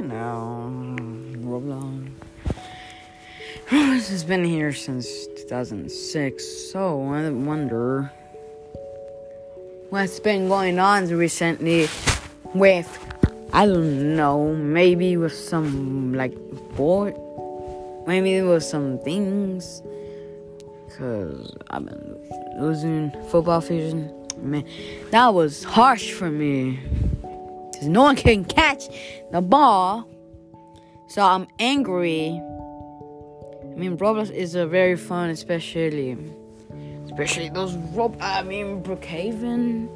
you know, Roblox. Roblox has been here since 2006, so I wonder what's been going on recently with, I don't know, maybe with some, like, board, maybe with some things, because I've been losing football fusion. Man, that was harsh for me. Because no one can catch the ball. So I'm angry. I mean, Roblox is a very fun, especially, especially those Rob. I mean, Brookhaven,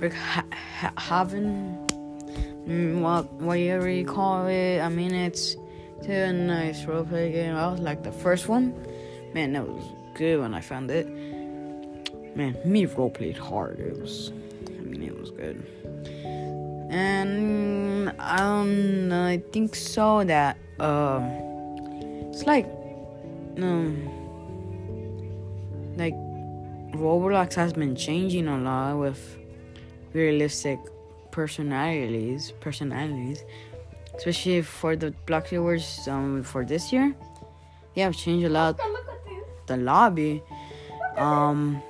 Brookhaven, mm, what whatever you call it. I mean, it's it's a nice roleplay game. I was like the first one. Man, that was good when I found it. Man, me roleplayed hard. It was, I mean, it was good. And um, I think so that um, it's like um, like Roblox has been changing a lot with realistic personalities, personalities, especially for the Block Viewers um for this year. Yeah, I've changed a lot. The lobby, um,